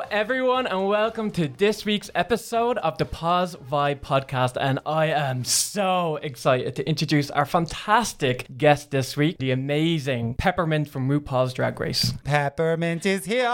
Hello, everyone, and welcome to this week's episode of the Poz Vibe podcast. And I am so excited to introduce our fantastic guest this week, the amazing Peppermint from RuPaul's Drag Race. Peppermint is here.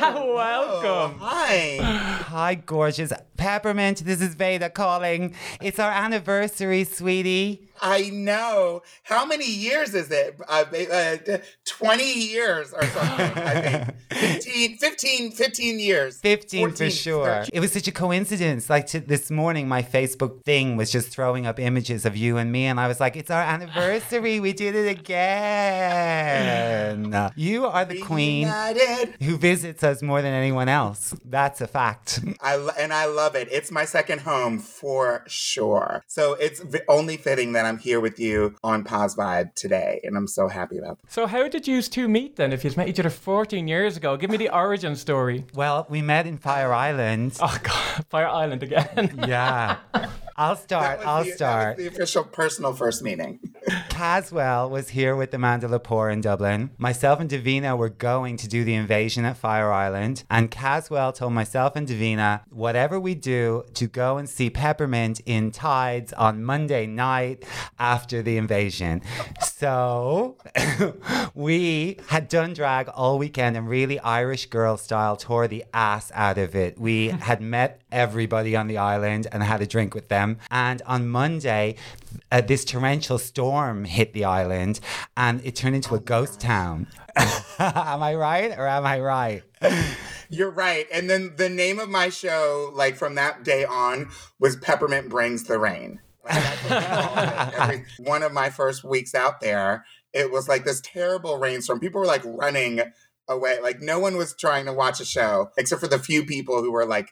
welcome. Hi. Hi, gorgeous Peppermint. This is Veda calling. It's our anniversary, sweetie. I know. How many years is it? Uh, uh, 20 years or something, I think. 15, 15, 15 years. 15 for sure. 13. It was such a coincidence. Like t- this morning, my Facebook thing was just throwing up images of you and me, and I was like, it's our anniversary. we did it again. You are the queen who visits us more than anyone else. That's a fact. I and I love it. It's my second home for sure. So it's only fitting that I'm here with you on Poz Vibe today, and I'm so happy about that. So, how did you two meet then? If you met each other 14 years ago, give me the origin story. Well, we met in Fire Island. Oh, God, Fire Island again. Yeah. I'll start. I'll the- start. the official personal first meeting. Cazwell was here with Amanda Lepore in Dublin. Myself and Davina were going to do the invasion at Fire Island, and Cazwell told myself and Davina, whatever we do, to go and see Peppermint in Tides on Monday night after the invasion. So we had done drag all weekend and really Irish girl style tore the ass out of it. We had met everybody on the island and had a drink with them. And on Monday, uh, this torrential storm hit the island and it turned into a ghost town. am I right or am I right? You're right. And then the name of my show, like from that day on, was Peppermint Brings the Rain. Like, that's what we called it. Every- one of my first weeks out there, it was like this terrible rainstorm. People were like running away. Like no one was trying to watch a show except for the few people who were like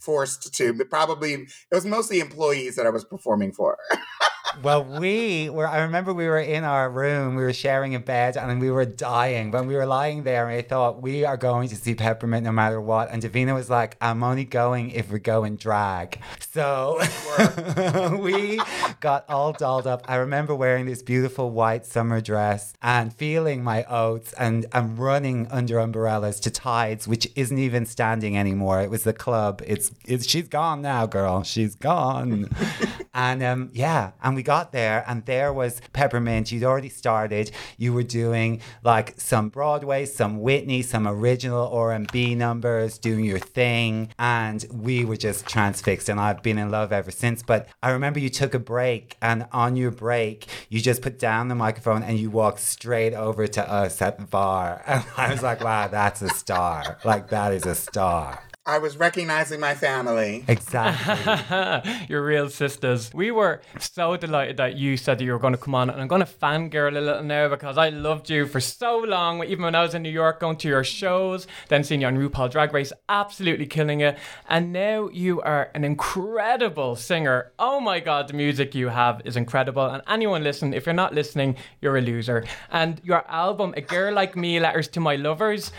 forced to. But probably it was mostly employees that I was performing for. Well, we were, I remember we were in our room, we were sharing a bed and we were dying. When we were lying there, and I thought, we are going to see Peppermint no matter what. And Davina was like, I'm only going if we go in drag. So we got all dolled up. I remember wearing this beautiful white summer dress and feeling my oats and, and running under umbrellas to Tides, which isn't even standing anymore. It was the club. It's, it's she's gone now, girl. She's gone. and um, yeah, and we got there, and there was Peppermint. You'd already started. You were doing like some Broadway, some Whitney, some original R and B numbers, doing your thing, and we were just transfixed. And I've been in love ever since. But I remember you took a break, and on your break, you just put down the microphone and you walked straight over to us at the bar, and I was like, wow, that's a star. Like that is a star. I was recognizing my family. Exactly. You're real sisters. We were so delighted that you said that you were going to come on, and I'm going to fangirl a little now because I loved you for so long. Even when I was in New York, going to your shows, then seeing you on RuPaul Drag Race, absolutely killing it. And now you are an incredible singer. Oh my God, the music you have is incredible. And anyone listen, if you're not listening, you're a loser. And your album, A Girl Like Me, Letters to My Lovers,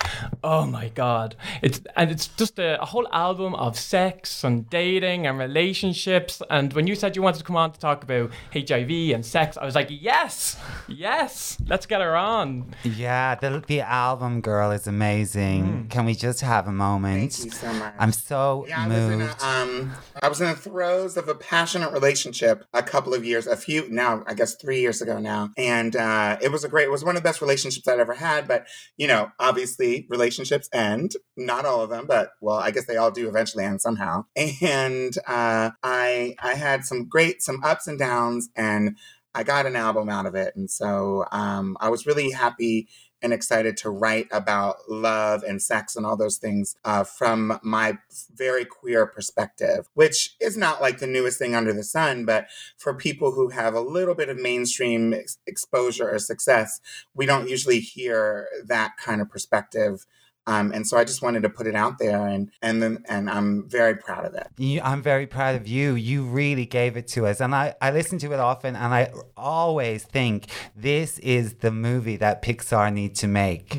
oh my God, it's and it's just a, a whole album of sex and dating and relationships. And when you said you wanted to come on to talk about HIV and sex, I was like, yes, yes, let's get her on. Yeah, the, the album girl is amazing. Can we just have a moment? Thank you so much. I'm so Yeah, I was in moved. a, um, I was in the throes of a passionate relationship a couple of years, a few now, I guess three years ago now, and uh, it was a great. It was one of the best relationships I'd ever had. But you know, obviously, relationships end. Not all of them, but well, I guess they all do eventually and somehow. And uh, I, I had some great, some ups and downs, and I got an album out of it, and so um, I was really happy and excited to write about love and sex and all those things uh, from my very queer perspective, which is not like the newest thing under the sun, but for people who have a little bit of mainstream ex- exposure or success, we don't usually hear that kind of perspective. Um, and so I just wanted to put it out there, and and then and I'm very proud of it. You, I'm very proud of you. You really gave it to us. And I, I listen to it often and I always think this is the movie that Pixar need to make.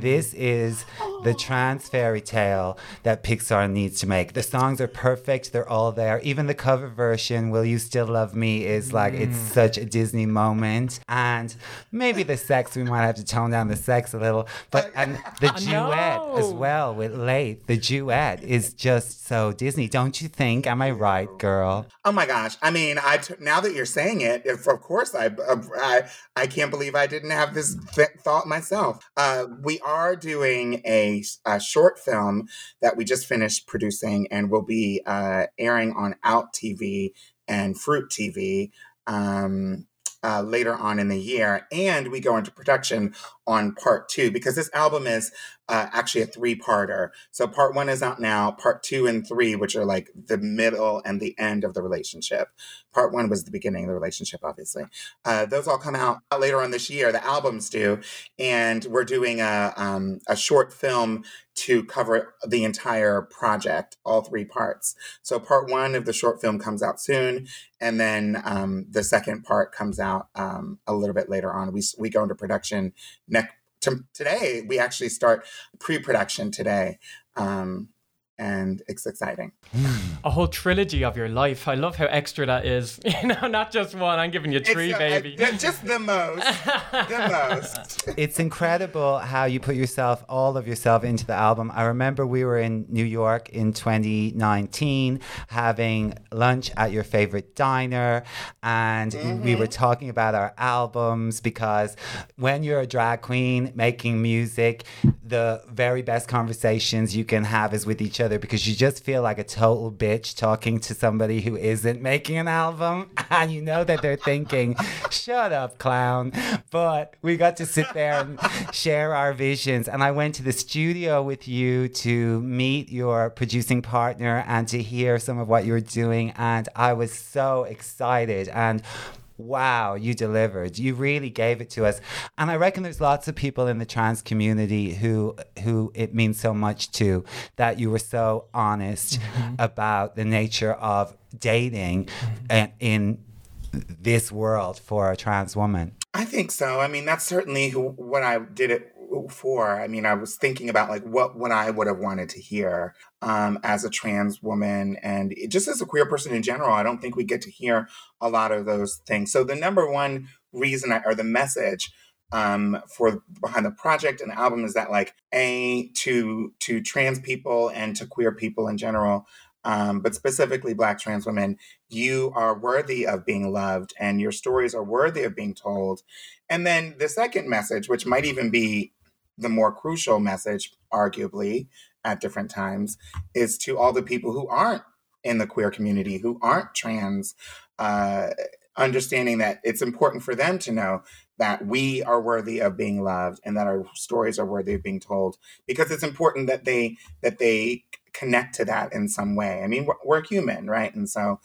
This is the trans fairy tale that Pixar needs to make. The songs are perfect, they're all there. Even the cover version, Will You Still Love Me, is like, it's Mm. such a Disney moment. And maybe the sex, we might have to tone down the sex a little. But, and the I duet as well with Leith, the duet is just so Disney, don't you think? Am I right, girl? Oh my gosh! I mean, I t- now that you're saying it, if, of course I, uh, I I can't believe I didn't have this th- thought myself. Uh, we are doing a, a short film that we just finished producing and will be uh, airing on Out TV and Fruit TV. Um, uh, later on in the year, and we go into production on part two because this album is uh, actually a three-parter. So part one is out now. Part two and three, which are like the middle and the end of the relationship. Part one was the beginning of the relationship, obviously. Uh, those all come out later on this year. The albums do, and we're doing a um, a short film to cover the entire project, all three parts. So part one of the short film comes out soon, and then um, the second part comes out um, a little bit later on. We we go into production next today. We actually start pre-production today, um, and it's exciting. A whole trilogy of your life. I love how extra that is. You know, not just one. I'm giving you three, It's, baby. uh, just the most, the most. it's incredible how you put yourself, all of yourself, into the album. I remember we were in New York in 2019 having lunch at your favorite diner, and we were talking about our albums because when you're a drag queen making music, the very best conversations you can have is with each other because you just feel like a total bitch talking to somebody who isn't making an album, and you know that they're thinking, "Shut up, clown." But we got to sit there and share our visions. And I went to the studio with you to meet your producing partner and to hear some of what you were doing. And I was so excited. And wow, you delivered. You really gave it to us. And I reckon there's lots of people in the trans community who who it means so much to that you were so honest mm-hmm. about the nature of dating mm-hmm. and in this world for a trans woman. I think so. I mean, that's certainly who, what I did it for. I mean, I was thinking about like what what I would have wanted to hear um, as a trans woman, and just as a queer person in general. I don't think we get to hear a lot of those things. So the number one reason I, or the message um, for behind the project and the album is that like a to to trans people and to queer people in general. Um, but specifically black trans women, you are worthy of being loved and your stories are worthy of being told. And then the second message, which might even be the more crucial message, arguably, at different times, is to all the people who aren't in the queer community, who aren't trans, uh, understanding that it's important for them to know that we are worthy of being loved and that our stories are worthy of being told because it's important that they that they connect to that in some way. I mean we're, we're human right? And so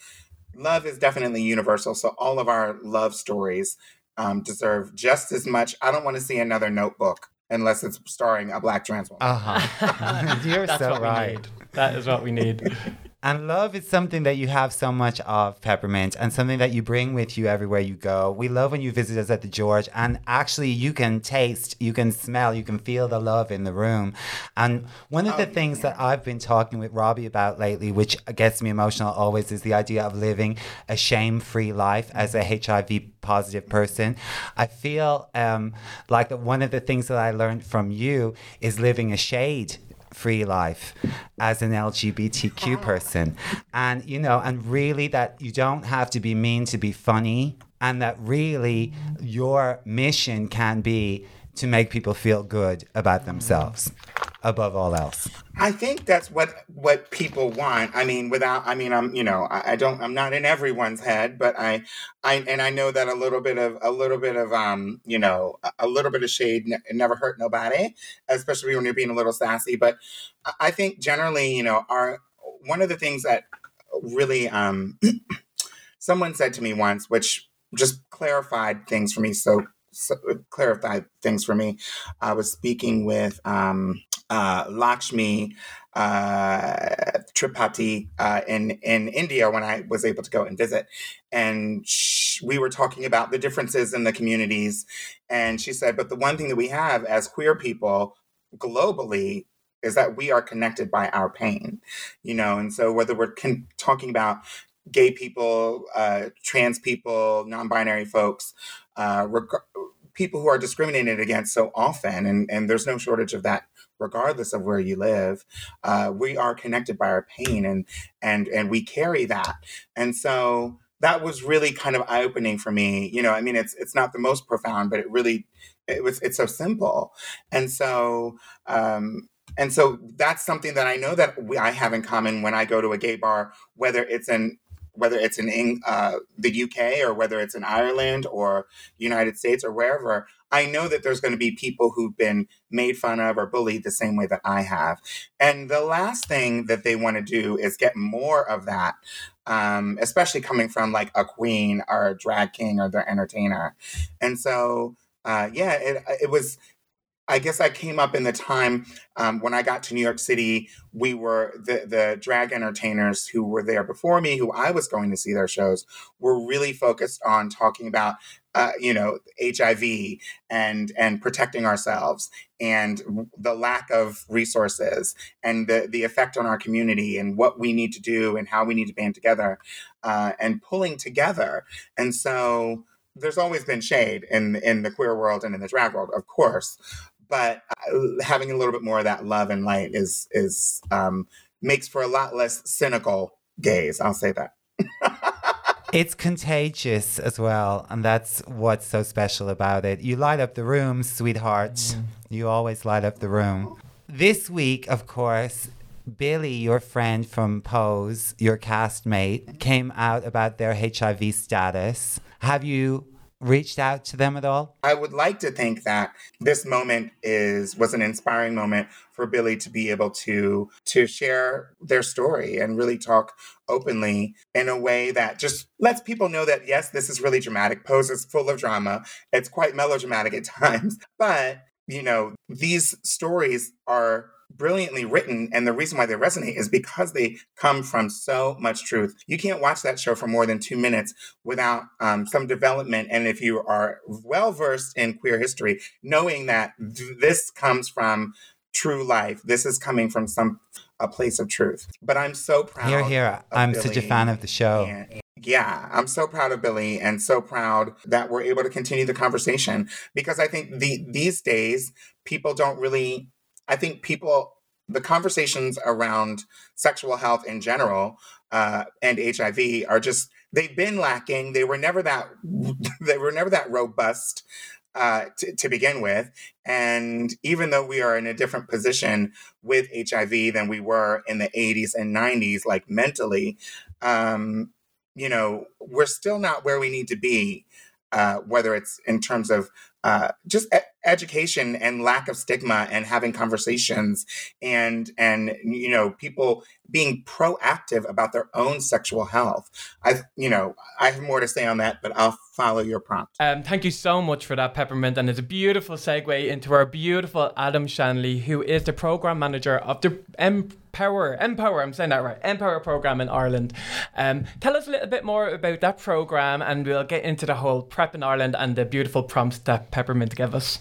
love is definitely universal. So all of our love stories um, deserve just as much. I don't want to see another notebook unless it's starring a black trans woman Uh-huh. You're That's so what right. we need. That is what we need. And love is something that you have so much of, Peppermint, and something that you bring with you everywhere you go. We love when you visit us at the George, and actually, you can taste, you can smell, you can feel the love in the room. And one of the things that I've been talking with Robbie about lately, which gets me emotional always, is the idea of living a shame free life as a HIV positive person. I feel um, like that one of the things that I learned from you is living a shade free life as an LGBTQ person. And, you know, and really that you don't have to be mean to be funny, and that really your mission can be to make people feel good about themselves above all else. I think that's what what people want. I mean, without I mean, I'm you know I, I don't I'm not in everyone's head, but I I and I know that a little bit of a little bit of um you know a, a little bit of shade ne- never hurt nobody, especially when you're being a little sassy. But I- I think generally you know our one of the things that really um someone said to me once, which just clarified things for me. So, so clarified things for me. I was speaking with um, uh, Lakshmi uh, Tripathi uh, in in India when I was able to go and visit, and sh- we were talking about the differences in the communities, and she said, "But the one thing that we have as queer people globally." is that we are connected by our pain, you know, and so whether we're con- talking about gay people, uh, trans people, non-binary folks, uh, reg- people who are discriminated against so often, and, and there's no shortage of that regardless of where you live uh, we are connected by our pain and and and we carry that. And so that was really kind of eye-opening for me. You know i mean it's it's not the most profound but it really it was it's so simple. And so um and so that's something that i know that we, i have in common when i go to a gay bar whether it's in whether it's in uh, the UK or whether it's in Ireland or United States or wherever, I know that there's going to be people who've been made fun of or bullied the same way that I have. And the last thing that they want to do is get more of that, um, especially coming from like a queen or a drag king or their entertainer. And so, uh, yeah, it, it was I guess I came up in the time um, when I got to New York City. We were the the drag entertainers who were there before me, who I was going to see their shows, were really focused on talking about, uh, you know, HIV and and protecting ourselves and the lack of resources and the the effect on our community and what we need to do and how we need to band together uh, and pulling together. And so there's always been shade in in the queer world and in the drag world, of course but uh, having a little bit more of that love and light is is um, makes for a lot less cynical gaze. I'll say that. it's contagious as well, and that's what's so special about it. You light up the room, sweetheart. Mm. You always light up the room. This week, of course, Billy, your friend from Pose, your castmate, came out about their HIV status. Have you reached out to them at all? I would like to think that this moment is was an inspiring moment for Billy to be able to to share their story and really talk openly in a way that just lets people know that yes, this is really dramatic. Pose is full of drama. It's quite melodramatic at times, but you know, these stories are brilliantly written and the reason why they resonate is because they come from so much truth. You can't watch that show for more than two minutes without um, some development and if you are well versed in queer history knowing that th- this comes from true life this is coming from some a place of truth. But i'm so proud here here i'm Billy. such a fan of the show. And, yeah, I'm so proud of Billy and so proud that we're able to continue the conversation because I think the these days people don't really I think people, the conversations around sexual health in general uh, and HIV are just they've been lacking. They were never that they were never that robust uh, to, to begin with. And even though we are in a different position with HIV than we were in the 80s and 90s, like mentally, um, you know, we're still not where we need to be. Uh, whether it's in terms of uh, just e- education and lack of stigma and having conversations and and you know people being proactive about their own sexual health i you know i have more to say on that but i'll follow your prompt um, thank you so much for that peppermint and it's a beautiful segue into our beautiful adam shanley who is the program manager of the M- Empower, Empower, I'm saying that right, Empower program in Ireland. Um, tell us a little bit more about that program and we'll get into the whole prep in Ireland and the beautiful prompts that Peppermint gave us.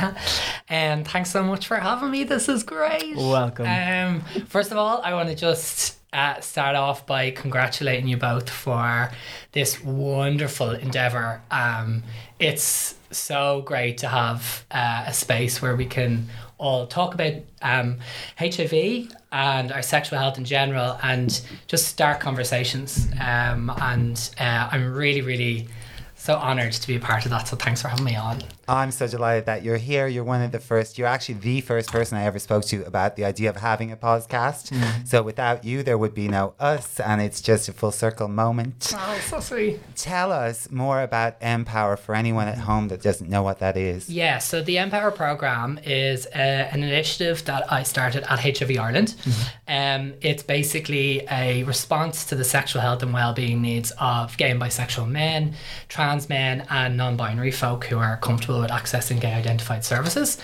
and thanks so much for having me. This is great. Welcome. Um, first of all, I want to just uh, start off by congratulating you both for this wonderful endeavor. Um, it's so great to have uh, a space where we can all talk about um, HIV and our sexual health in general and just start conversations. Um, and uh, I'm really, really so honored to be a part of that. So thanks for having me on. I'm so delighted that you're here. You're one of the first, you're actually the first person I ever spoke to about the idea of having a podcast. Mm. So without you, there would be no us, and it's just a full circle moment. Oh, so sweet. Tell us more about Empower for anyone at home that doesn't know what that is. Yeah, so the Empower program is uh, an initiative that I started at HIV Ireland. Mm-hmm. Um, it's basically a response to the sexual health and well-being needs of gay and bisexual men, trans men, and non-binary folk who are comfortable with accessing gay identified services.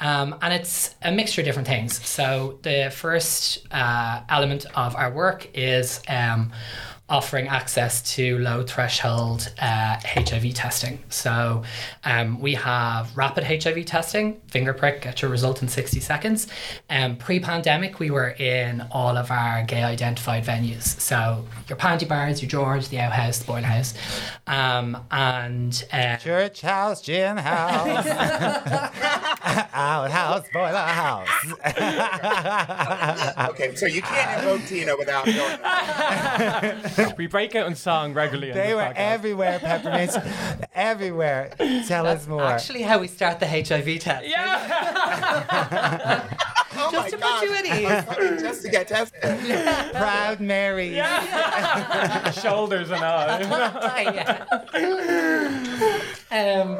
Um, and it's a mixture of different things. So the first uh, element of our work is um, offering access to low threshold uh, HIV testing. So um, we have rapid HIV testing, finger prick, get your result in 60 seconds. Um, Pre pandemic, we were in all of our gay identified venues. So your Pantibars, your George, the outhouse, the boiler house. Um, and uh, Church house, gin house, outhouse, boiler house. Okay, so you can't invoke Tina without going. we break out in song regularly. They were podcast. everywhere, peppermints, everywhere. Tell us more. actually how we start the HIV test. Yeah. Oh Just my to put you at ease. Just to get tested. Proud Mary. Yeah. Shoulders and all. um,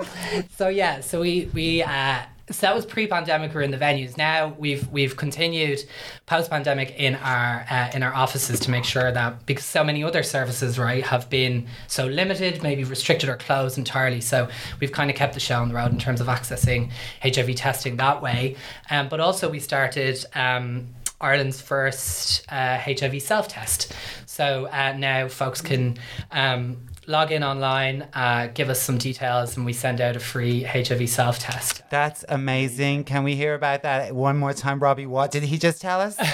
so yeah, so we we uh, so that was pre-pandemic. We're in the venues. Now we've we've continued post-pandemic in our uh, in our offices to make sure that because so many other services right have been so limited, maybe restricted or closed entirely. So we've kind of kept the show on the road in terms of accessing HIV testing that way. Um, but also we started. Um, Ireland's first uh, HIV self test. So uh, now folks can um, log in online, uh, give us some details, and we send out a free HIV self test. That's amazing. Can we hear about that one more time, Robbie? What did he just tell us?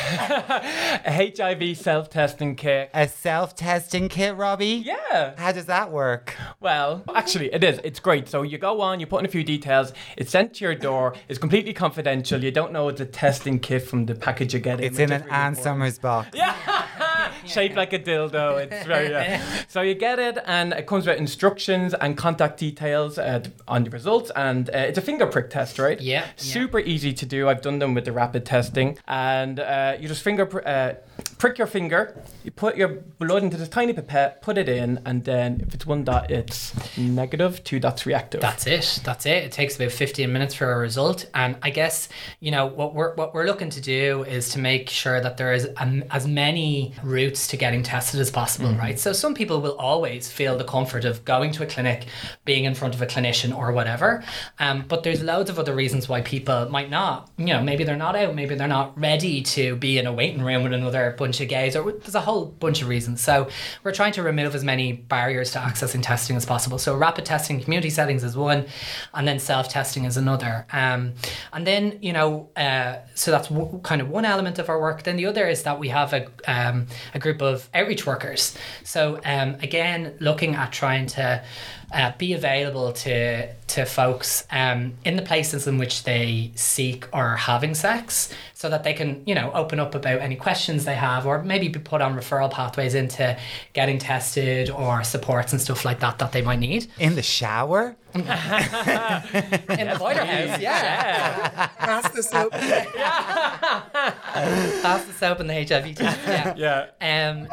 A HIV self-testing kit. A self-testing kit, Robbie? Yeah. How does that work? Well, actually, it is. It's great. So you go on, you put in a few details. It's sent to your door. It's completely confidential. You don't know it's a testing kit from the package you get. It's in an really Ann important. Summers box. shaped like a dildo. It's very yeah. So you get it, and it comes with instructions and contact details uh, on the results, and uh, it's a finger prick test, right? Yeah, yeah. Super easy to do. I've done them with the rapid testing, and uh, you just finger pr- uh, prick your finger. You put your blood into this tiny pipette, put it in, and then if it's one dot, it's negative. Two dots reactive. That's it. That's it. It takes about 15 minutes for a result. And I guess, you know, what we're what we're looking to do is to make sure that there is um, as many routes to getting tested as possible, right? So some people will always feel the comfort of going to a clinic, being in front of a clinician or whatever. Um, but there's loads of other reasons why people might not, you know, maybe they're not out, maybe they're not ready to be in a waiting room with another bunch of gays, or there's a whole bunch of reasons. So we're trying to remove as many barriers to accessing testing as possible. So rapid testing, community settings is one, and then self testing is another. Um, and then you know, uh, so that's w- kind of one element of our work. Then the other is that we have a um, a group of outreach workers. So um, again, looking at trying to uh, be available to to folks um, in the places in which they seek or are having sex, so that they can you know open up about any questions they have, or maybe be put on referral pathways into getting tested or supports and stuff like that that they might need In the shower? in the boiler house. Yeah, Pass the soap. pass the soap and the HIV test. Yeah. yeah. Um,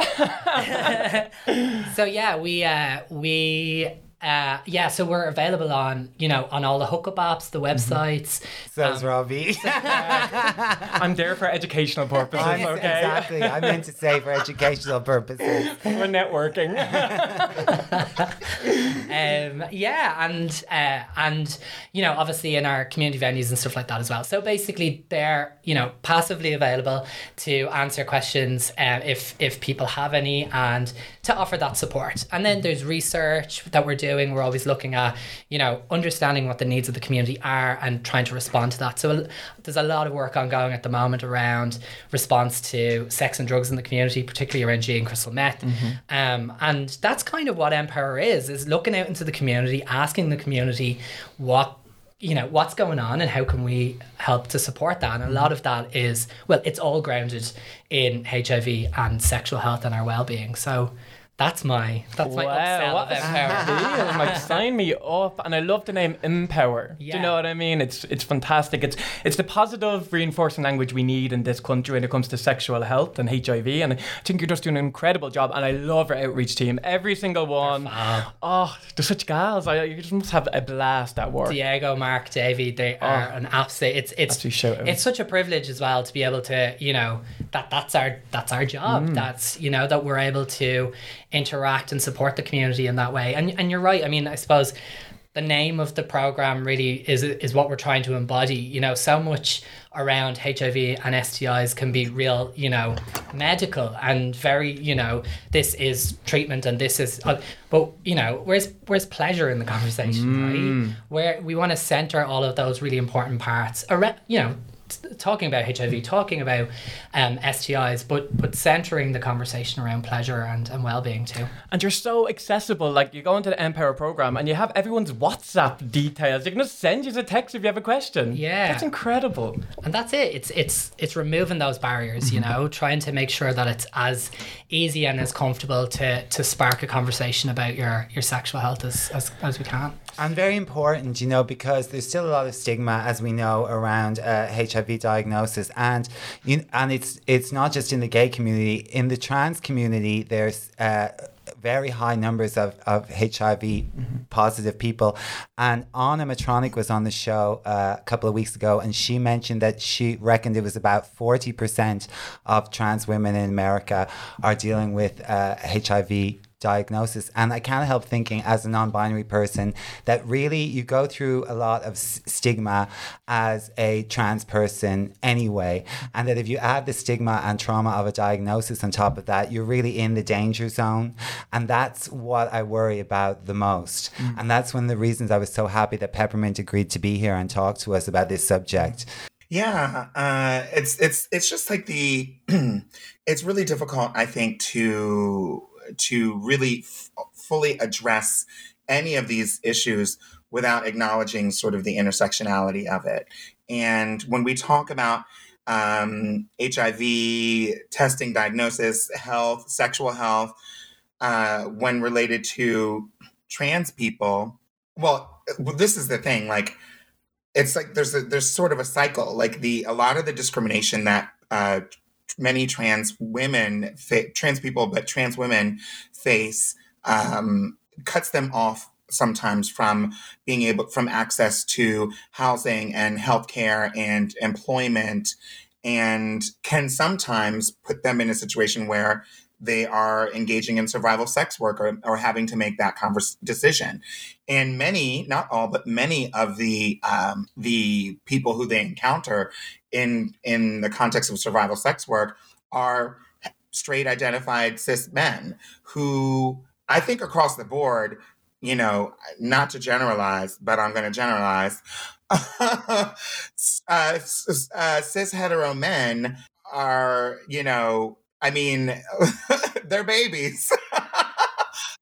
so yeah, we uh, we uh, yeah, so we're available on you know on all the hookup apps, the websites. Says Robbie. I'm there for educational purposes. I'm- okay. Exactly. I meant to say for educational purposes. We're networking. um, yeah, and uh, and you know, obviously in our community venues and stuff like that as well. So basically, they're you know passively available to answer questions uh, if if people have any, and to offer that support. And then there's research that we're doing. We're always looking at you know understanding what the needs of the community are and trying to respond to that. So there's a lot of work ongoing at the moment around response to sex and drugs in the community, particularly around G and crystal meth. Um, and that's kind of what Empower is: is looking out into the community, asking the community what you know what's going on and how can we help to support that and a lot of that is well it's all grounded in hiv and sexual health and our well-being so that's my that's my upsell what of a empower deal. Like, sign me up. And I love the name Empower. Yeah. Do you know what I mean? It's it's fantastic. It's it's the positive reinforcing language we need in this country when it comes to sexual health and HIV. And I think you're just doing an incredible job. And I love our outreach team. Every single one. Oh, they're such gals. I, you just must have a blast at work. Diego, Mark, Davey, they are an absolute. It's it's Absolute it's such a privilege as well to be able to you know that that's our that's our job. Mm. That's you know that we're able to interact and support the community in that way. And and you're right. I mean, I suppose the name of the program really is is what we're trying to embody. You know, so much around HIV and STIs can be real, you know, medical and very, you know, this is treatment and this is, uh, but you know, where's where's pleasure in the conversation, mm. right? Where we want to center all of those really important parts around, you know, talking about HIV, talking about um, STIs, but but centering the conversation around pleasure and, and well being too. And you're so accessible. Like you go into the Empower program and you have everyone's WhatsApp details. You can just send you a text if you have a question. Yeah, that's incredible. And that's it. It's it's it's removing those barriers. You know, trying to make sure that it's as easy and as comfortable to to spark a conversation about your your sexual health as as, as we can. And very important, you know, because there's still a lot of stigma, as we know, around uh, HIV diagnosis, and you, and it's it's not just in the gay community. In the trans community, there's uh, very high numbers of, of HIV mm-hmm. positive people. And Ana Matronic was on the show uh, a couple of weeks ago, and she mentioned that she reckoned it was about 40% of trans women in America are dealing with uh, HIV diagnosis. And I can't help thinking, as a non binary person, that really you go through a lot of s- stigma as a trans person anyway. And that if you add the stigma and trauma of a diagnosis on top of that, you're really in the danger zone. And that's what I worry about the most. Mm. And that's one of the reasons I was so happy that Peppermint agreed to be here and talk to us about this subject. Yeah, uh, it's it's it's just like the it's really difficult, I think, to to really f- fully address any of these issues without acknowledging sort of the intersectionality of it. And when we talk about um, HIV testing, diagnosis, health, sexual health, uh, when related to trans people, well, this is the thing. Like, it's like there's a there's sort of a cycle. Like the a lot of the discrimination that uh, many trans women, fa- trans people, but trans women face um, cuts them off sometimes from being able from access to housing and healthcare and employment and can sometimes put them in a situation where they are engaging in survival sex work or, or having to make that converse decision. And many, not all, but many of the um, the people who they encounter in in the context of survival sex work are straight identified cis men who I think across the board, you know, not to generalize, but I'm going to generalize. uh, uh, cis hetero men are, you know, I mean, they're babies.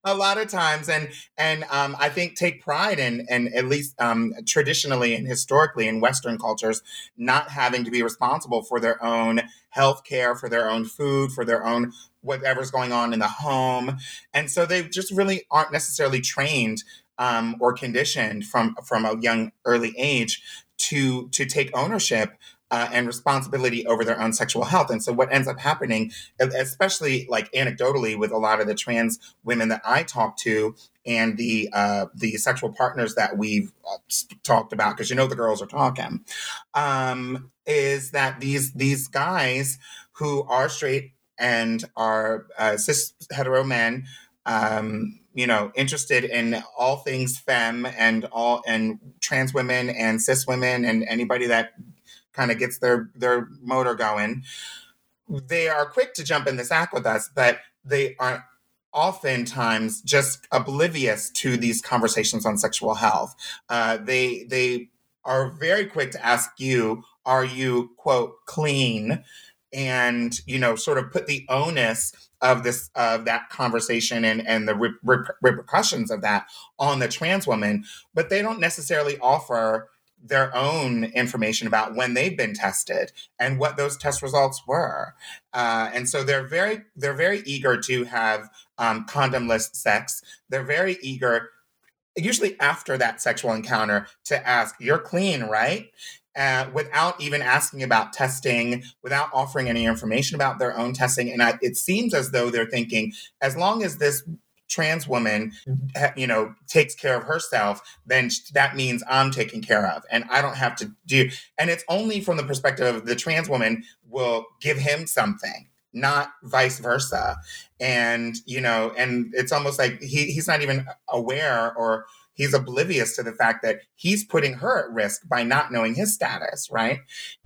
a lot of times and and um, i think take pride in and at least um, traditionally and historically in western cultures not having to be responsible for their own health care for their own food for their own whatever's going on in the home. And so they just really aren't necessarily trained um, or conditioned from from a young early age to to take ownership uh, and responsibility over their own sexual health. And so, what ends up happening, especially like anecdotally, with a lot of the trans women that I talk to and the uh, the sexual partners that we've uh, talked about, because you know the girls are talking, um, is that these these guys who are straight and are uh, cis hetero men. Um, you know, interested in all things femme and all and trans women and cis women and anybody that kind of gets their their motor going. They are quick to jump in the sack with us, but they are oftentimes just oblivious to these conversations on sexual health. Uh, they they are very quick to ask you, "Are you quote clean?" and you know, sort of put the onus of this of that conversation and and the re- re- repercussions of that on the trans woman, but they don't necessarily offer their own information about when they've been tested and what those test results were. Uh, and so they're very they're very eager to have um, condomless sex. They're very eager usually after that sexual encounter to ask you're clean right? Uh, without even asking about testing, without offering any information about their own testing. And I, it seems as though they're thinking, as long as this trans woman, mm-hmm. you know, takes care of herself, then that means I'm taken care of and I don't have to do. And it's only from the perspective of the trans woman will give him something not vice versa and you know and it's almost like he, he's not even aware or he's oblivious to the fact that he's putting her at risk by not knowing his status, right?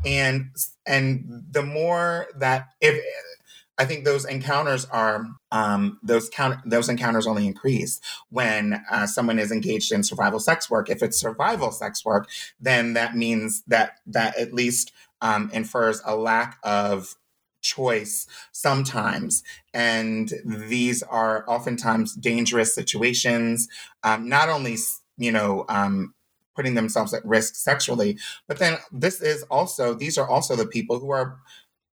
And and the more that if I think those encounters are um, those count those encounters only increase when uh, someone is engaged in survival sex work. If it's survival sex work, then that means that that at least um, infers a lack of choice sometimes. And these are oftentimes dangerous situations, um, not only, you know, um, putting themselves at risk sexually, but then this is also, these are also the people who are.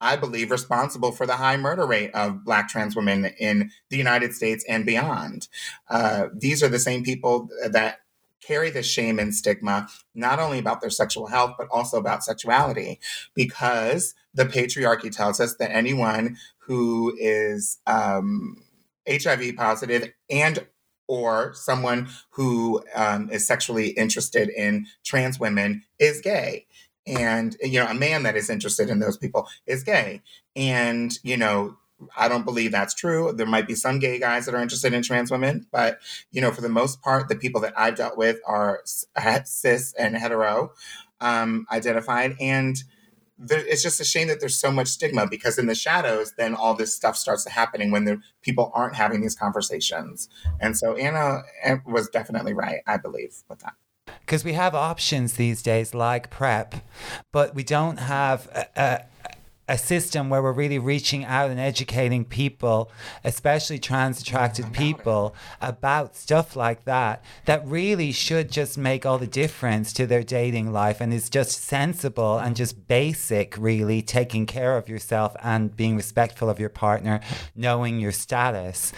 I believe responsible for the high murder rate of Black trans women in the United States and beyond. Uh, these are the same people that carry the shame and stigma, not only about their sexual health, but also about sexuality, because the patriarchy tells us that anyone who is um, HIV positive and or someone who um, is sexually interested in trans women is gay and you know a man that is interested in those people is gay and you know I don't believe that's true. There might be some gay guys that are interested in trans women, but you know, for the most part, the people that I've dealt with are cis and hetero um, identified, and there, it's just a shame that there's so much stigma because in the shadows, then all this stuff starts to happening when the people aren't having these conversations. And so Ana was definitely right, I believe, with that because we have options these days like PrEP, but we don't have a, a, a system where we're really reaching out and educating people, especially trans attracted people, about stuff like that, that really should just make all the difference to their dating life and is just sensible and just basic, really, taking care of yourself and being respectful of your partner, knowing your status.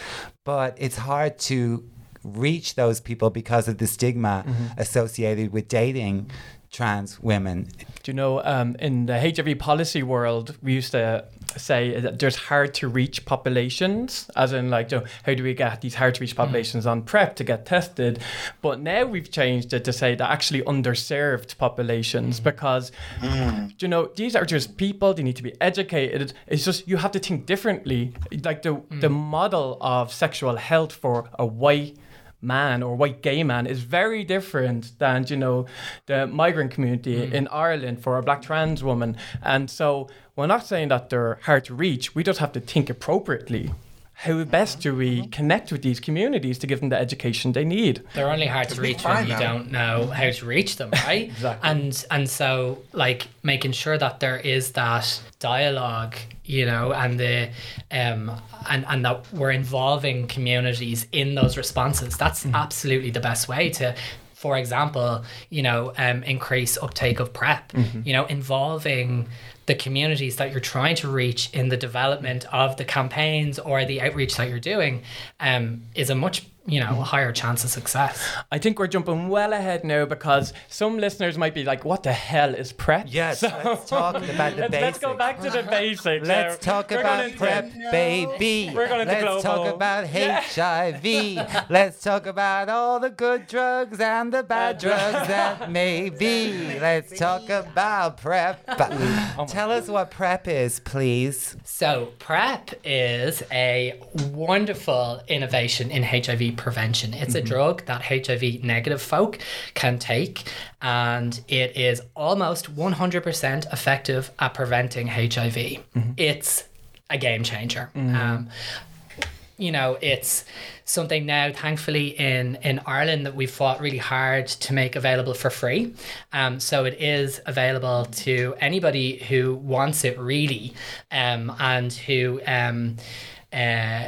But it's hard to reach those people because of the stigma mm-hmm. associated with dating trans women. Do you know, um, in the HIV policy world, we used to say that there's hard to reach populations, as in, like, you know, how do we get these hard to reach mm. populations mm. on PrEP to get tested? But now we've changed it to say that actually underserved populations, mm. because, mm. you know, these are just people, they need to be educated. It's just, you have to think differently. Like, the, the mm. model of sexual health for a white man or white gay man is very different than you know the migrant community mm. in Ireland for a black trans woman. And so we're not saying that they're hard to reach. We just have to think appropriately how best do we connect with these communities to give them the education they need? They're only hard to reach when you don't know how to reach them, right? exactly. And and so like making sure that there is that dialogue, you know, and the um and and that we're involving communities in those responses. That's mm. absolutely the best way to for example, you know, um, increase uptake of PrEP, mm-hmm. you know, involving the communities that you're trying to reach in the development of the campaigns or the outreach that you're doing um, is a much you know, a higher chance of success. I think we're jumping well ahead now because some listeners might be like, "What the hell is PrEP?" Yes, so, let's talk about the let's, basics. Let's go back to the basics. let's talk about PrEP, baby. We're going let's global. talk about HIV. let's talk about all the good drugs and the bad drugs that may be. Let's talk about PrEP. Oh Tell us what PrEP is, please. So, PrEP is a wonderful innovation in HIV prevention. It's mm-hmm. a drug that HIV negative folk can take, and it is almost 100% effective at preventing HIV. Mm-hmm. It's a game changer. Mm-hmm. Um, you know, it's something now, thankfully, in, in Ireland that we've fought really hard to make available for free. Um, so it is available to anybody who wants it really um, and who. Um, uh,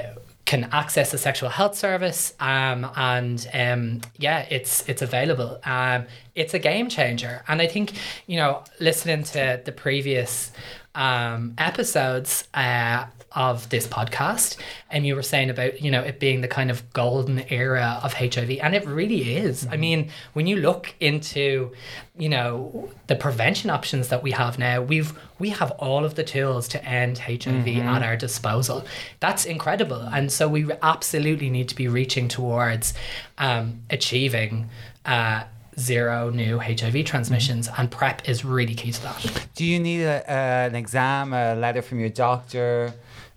can access a sexual health service um, and um, yeah it's it's available. Um, it's a game changer. And i think you know listening to the previous um, episodes uh, of this podcast and you were saying about you know it being the kind of golden era of hiv and it really is mm-hmm. i mean when you look into you know the prevention options that we have now we've we have all of the tools to end hiv mm-hmm. at our disposal that's incredible and so we absolutely need to be reaching towards um, achieving uh, zero new HIV transmissions, mm-hmm. and PrEP is really key to that. Do you need a, uh, an exam, a letter from your doctor?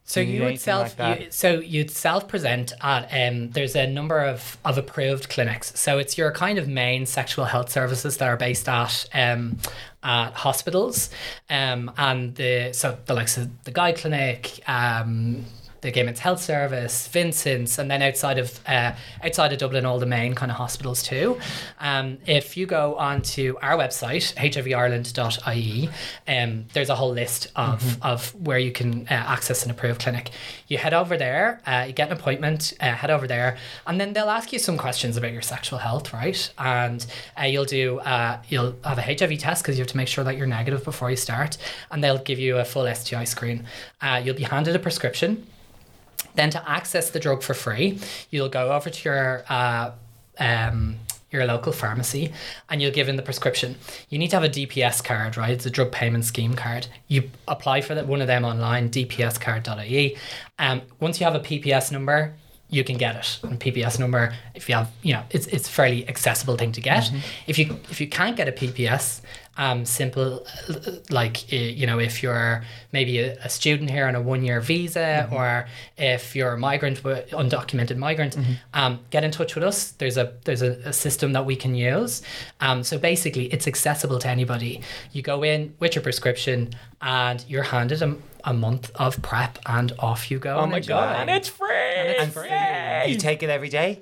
So you, you would self like you, so you'd self present at um there's a number of of approved clinics. So it's your kind of main sexual health services that are based at um at hospitals. Um and the so the likes of the GUIDE Clinic, um the Gay Men's Health Service, Vincent's, and then outside of uh, outside of Dublin, all the main kind of hospitals too. Um, if you go onto our website, hivireland.ie, um, there's a whole list of, of where you can uh, access an approved clinic. You head over there, uh, you get an appointment, uh, head over there, and then they'll ask you some questions about your sexual health, right? And uh, you'll do uh, you'll have a HIV test because you have to make sure that you're negative before you start, and they'll give you a full STI screen. Uh, you'll be handed a prescription. Then to access the drug for free, you'll go over to your uh, um, your local pharmacy and you'll give in the prescription. You need to have a DPS card, right? It's a drug payment scheme card. You apply for that one of them online, dpscard.ie. Um, once you have a PPS number, you can get it. And PPS number, if you have, you know, it's it's a fairly accessible thing to get. If you if you can't get a PPS, um, simple, like you know, if you're maybe a, a student here on a one-year visa, or if you're a migrant, undocumented migrant, um, get in touch with us. There's a there's a, a system that we can use. Um, so basically, it's accessible to anybody. You go in with your prescription, and you're handed a, a month of prep, and off you go. Oh my god, and it's free. it's And so you take it every day?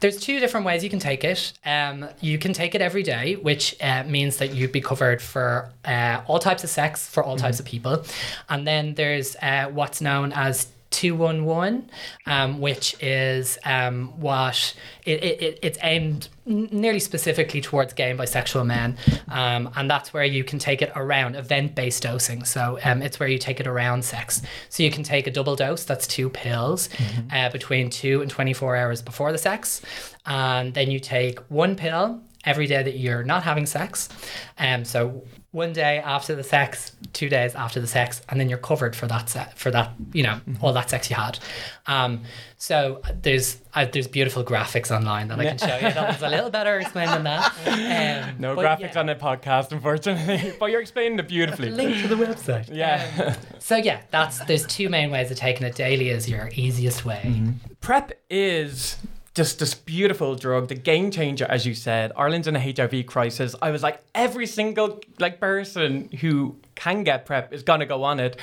There's two different ways you can take it. Um, you can take it every day, which uh, means that you'd be covered for uh, all types of sex for all types of people. And then there's uh, what's known as 211, um, which is um, what it, it, it- it's aimed nearly specifically towards gay and bisexual men. Um, and that's where you can take it around event based dosing. So um, it's where you take it around sex. So you can take a double dose, that's two pills, uh, between two and 24 hours before the sex. And then you take one pill every day that you're not having sex. Um, so one day after the sex, two days after the sex, and then you're covered for that set for that you know all that sex you had. Um, so there's uh, there's beautiful graphics online that I can show you. That was a little better explained than that. Um, No graphics yeah. on the podcast, unfortunately, but you're explaining it beautifully. Link to the website. Yeah. So yeah, that's there's two main ways of taking it. Daily is your easiest way. PrEP is just this beautiful drug, the game changer, as you said. Ireland's in a HIV crisis. I was like, every single like person who can get PrEP is gonna go on it,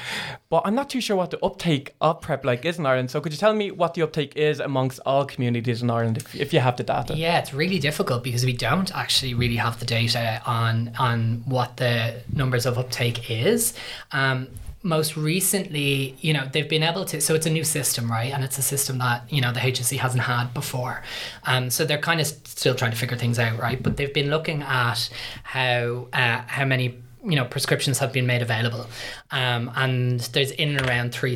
but I'm not too sure what the uptake of PrEP like is in Ireland. So could you tell me what the uptake is amongst all communities in Ireland, if, if you have the data? Yeah, it's really difficult because we don't actually really have the data on on what the numbers of uptake is. Um, most recently, you know, they've been able to. So it's a new system, right? And it's a system that you know the HSE hasn't had before. Um, so they're kind of still trying to figure things out, right? But they've been looking at how uh, how many you know prescriptions have been made available, um, and there's in and around three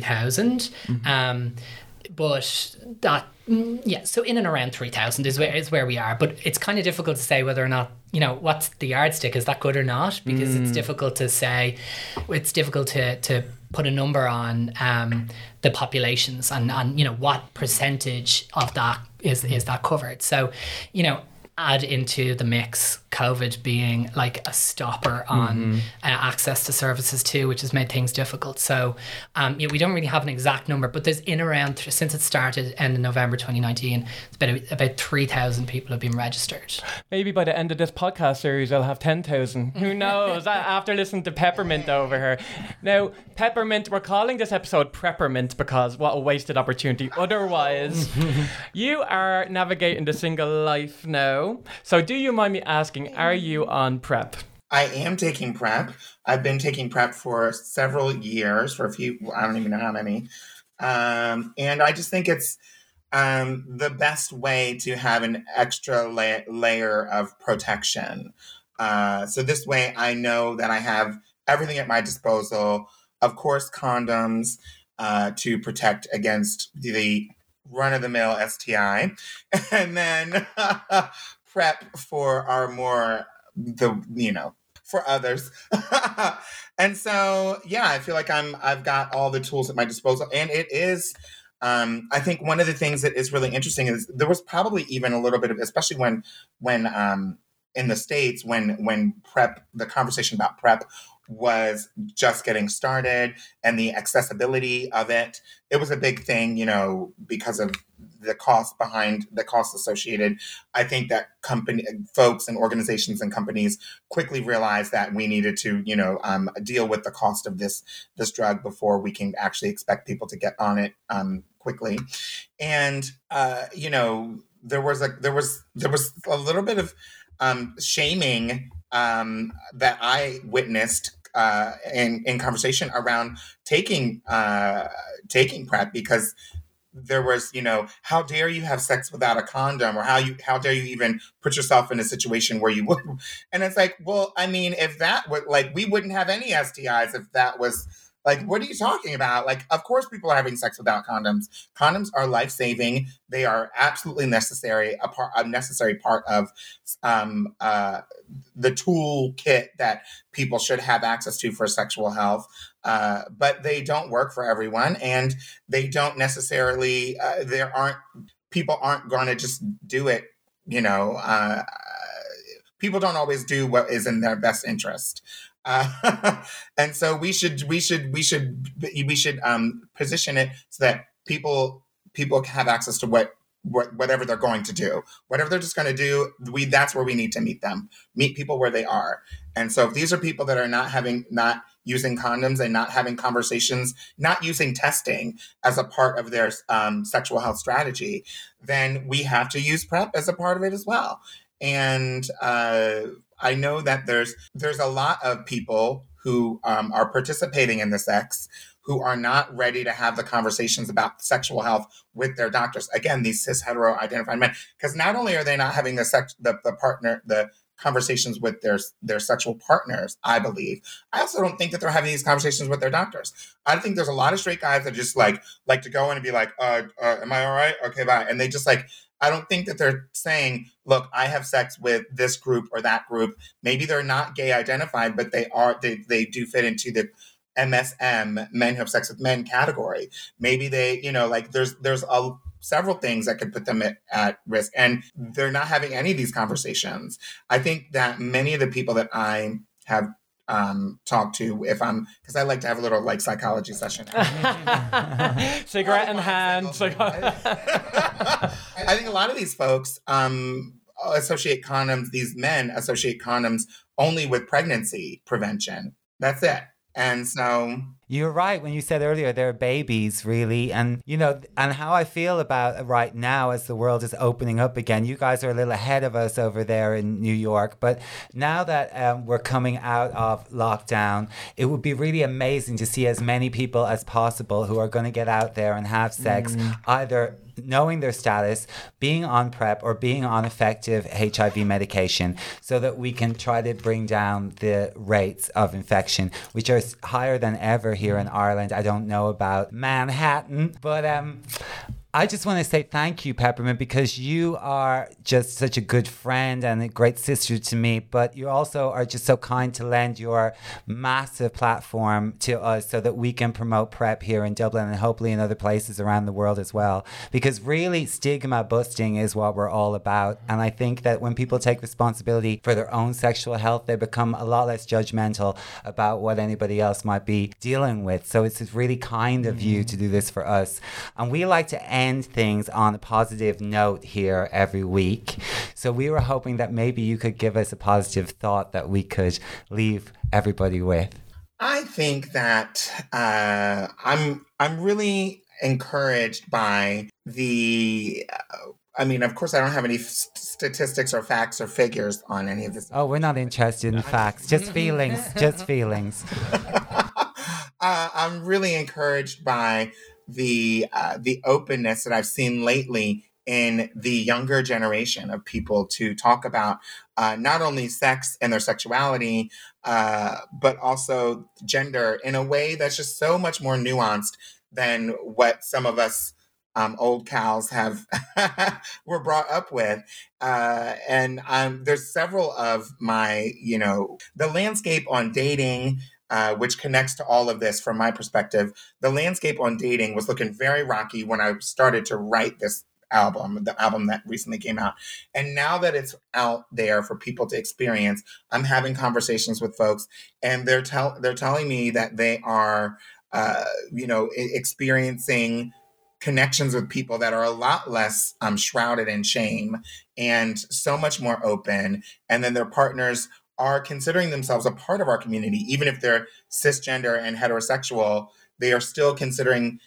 Um, but that mm, yeah so in and around 3000 is where is where we are but it's kind of difficult to say whether or not you know what's the yardstick is that good or not? Because it's difficult to say it's difficult to to put a number on um the populations and and you know what percentage of that is is that covered. So you know add into the mix COVID being like a stopper on uh, access to services too, which has made things difficult. So, um, yeah, we don't really have an exact number, but there's in around since it started end of November 2019, it's been about 3,000 people have been registered. Maybe by the end of this podcast series, I'll have 10,000. Who knows? After listening to Peppermint over here. Now, Peppermint, we're calling this episode Peppermint because what a wasted opportunity. Otherwise, you are navigating the single life now. So, do you mind me asking, are you on PrEP? I am taking prep. I've been taking prep for several years, for a few, I don't even know how many. Um, and I just think it's um, the best way to have an extra la- layer of protection. Uh, so this way I know that I have everything at my disposal. Of course, condoms uh, to protect against the run of the mill STI. And then prep for our more the you know for others and so yeah i feel like i'm i've got all the tools at my disposal and it is um, I think one of the things that is really interesting is there was probably even a little bit of, especially when when um, in the states when when prep the conversation about prep was just getting started and the accessibility of it. It was a big thing, you know, because of the cost behind the cost associated. I think that company folks and organizations and companies quickly realized that we needed to, you know, um, deal with the cost of this this drug before we can actually expect people to get on it um, quickly. And uh, you know, there was a there was there was a little bit of um, shaming um, that I witnessed uh, in in conversation around taking uh, taking PrEP because there was you know how dare you have sex without a condom or how you how dare you even put yourself in a situation where you would. And it's like well i mean if that would like we wouldn't have any stis if that was like, what are you talking about? Like, of course, people are having sex without condoms. Condoms are life saving. They are absolutely necessary, a part, a necessary part of um, uh, the tool kit that people should have access to for sexual health. Uh, but they don't work for everyone, and they don't necessarily. Uh, there aren't people aren't going to just do it. You know, uh, people don't always do what is in their best interest. Uh, and so we should we should we should we should um, position it so that people people have access to what, what whatever they're going to do. Whatever they're just going to do we that's where we need to meet them. Meet people where they are. And so if these are people that are not having not using condoms and not having conversations not using testing as a part of their um, sexual health strategy then we have to use prep as a part of it as well. And uh, I know that there's there's a lot of people who um, are participating in the sex who are not ready to have the conversations about sexual health with their doctors. Again, these cis hetero identified men, because not only are they not having the sex the, the partner the conversations with their their sexual partners i believe i also don't think that they're having these conversations with their doctors. I think there's a lot of straight guys that just like like to go in and be like uh, uh am i all right? Okay bye. And they just like I don't think that they're saying, look, I have sex with this group or that group. Maybe they're not gay identified, but they are they, they do fit into the MSM, men who have sex with men category. Maybe they, you know, like there's there's a several things that could put them at, at risk. And they're not having any of these conversations. I think that many of the people that I have um, talk to if I'm because I like to have a little like psychology session. Cigarette in hand. I think a lot of these folks um, associate condoms. These men associate condoms only with pregnancy prevention. That's it. And so you're right when you said earlier they're babies, really. And, you know, and how I feel about right now as the world is opening up again. You guys are a little ahead of us over there in New York. But now that um, we're coming out of lockdown, it would be really amazing to see as many people as possible who are going to get out there and have sex, mm. either knowing their status, being on PrEP, or being on effective HIV medication so that we can try to bring down the rates of infection, which are higher than ever here in Ireland. I don't know about Manhattan, but um, I just want to say thank you, Peppermint, because you are just such a good friend and a great sister to me. But you also are just so kind to lend your massive platform to us so that we can promote PrEP here in Dublin and hopefully in other places around the world as well. Because really, stigma busting is what we're all about. And I think that when people take responsibility for their own sexual health, they become a lot less judgmental about what anybody else might be dealing with. So it's really kind of you mm-hmm. to do this for us. And we like to end end things on a positive note here every week. So we were hoping that maybe you could give us a positive thought that we could leave everybody with. I think that uh, I'm I'm really encouraged by the. Uh, I mean, of course, I don't have any f- statistics or facts or figures on any of this. Oh, we're not interested in facts, just feelings, just feelings. uh, I'm really encouraged by the uh, the openness that I've seen lately in the younger generation of people to talk about uh, not only sex and their sexuality, uh, but also gender in a way that's just so much more nuanced than what some of us um, old cows have were brought up with. Uh, and um, there's several of my, you know, the landscape on dating uh, which connects to all of this from my perspective. The landscape on dating was looking very rocky when I started to write this album, the album that recently came out. And now that it's out there for people to experience, I'm having conversations with folks, and they're tell they're telling me that they are, uh, you know, experiencing connections with people that are a lot less um, shrouded in shame and so much more open. And then their partners are considering themselves a part of our community, even if they're cisgender and heterosexual, they are still considering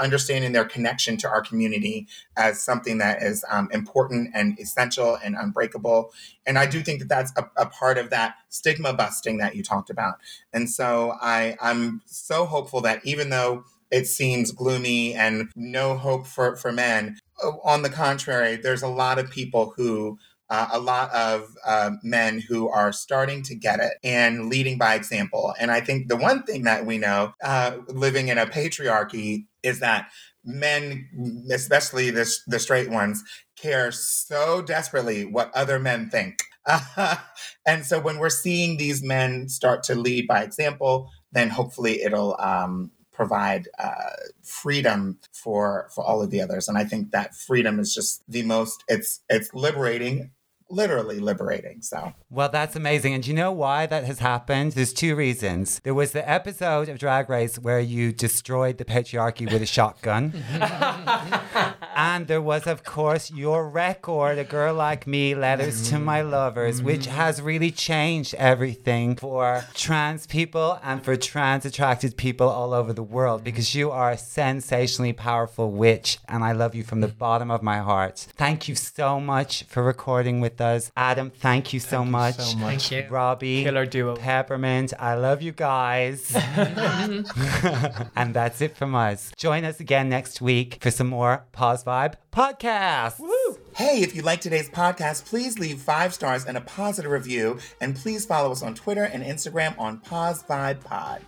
understanding their connection to our community as something that is um, important and essential and unbreakable. And I do think that that's a, a, part of that stigma busting that you talked about. And so I, I'm so hopeful that even though it seems gloomy and no hope for, for men, on the contrary, there's a lot of people who uh, a lot of uh, men who are starting to get it and leading by example. And I think the one thing that we know, uh, living in a patriarchy, is that men, especially the, the straight ones, care so desperately what other men think. and so when we're seeing these men start to lead by example, then hopefully it'll um, provide uh, freedom for for all of the others and i think that freedom is just the most it's it's liberating literally liberating. So, well, that's amazing. And do you know why that has happened? There's two reasons. There was the episode of Drag Race where you destroyed the patriarchy with a shotgun. and there was, of course, your record, A Girl Like Me, Letters to My Lovers, which mm-hmm. has really changed everything for trans people and for trans attracted people all over the world because you are a sensationally powerful witch. And I love you from the bottom of my heart. Thank you so much for recording with with us. Adam, thank you so, thank much. You so much. Thank you. Robbie. Killer duo. Peppermint. I love you guys. and that's it from us. Join us again next week for some more Poz Vibe podcasts. Woo! Hey, if you like today's podcast, please leave five stars and a positive review. And please follow us on Twitter and Instagram on Poz Vibe Pod.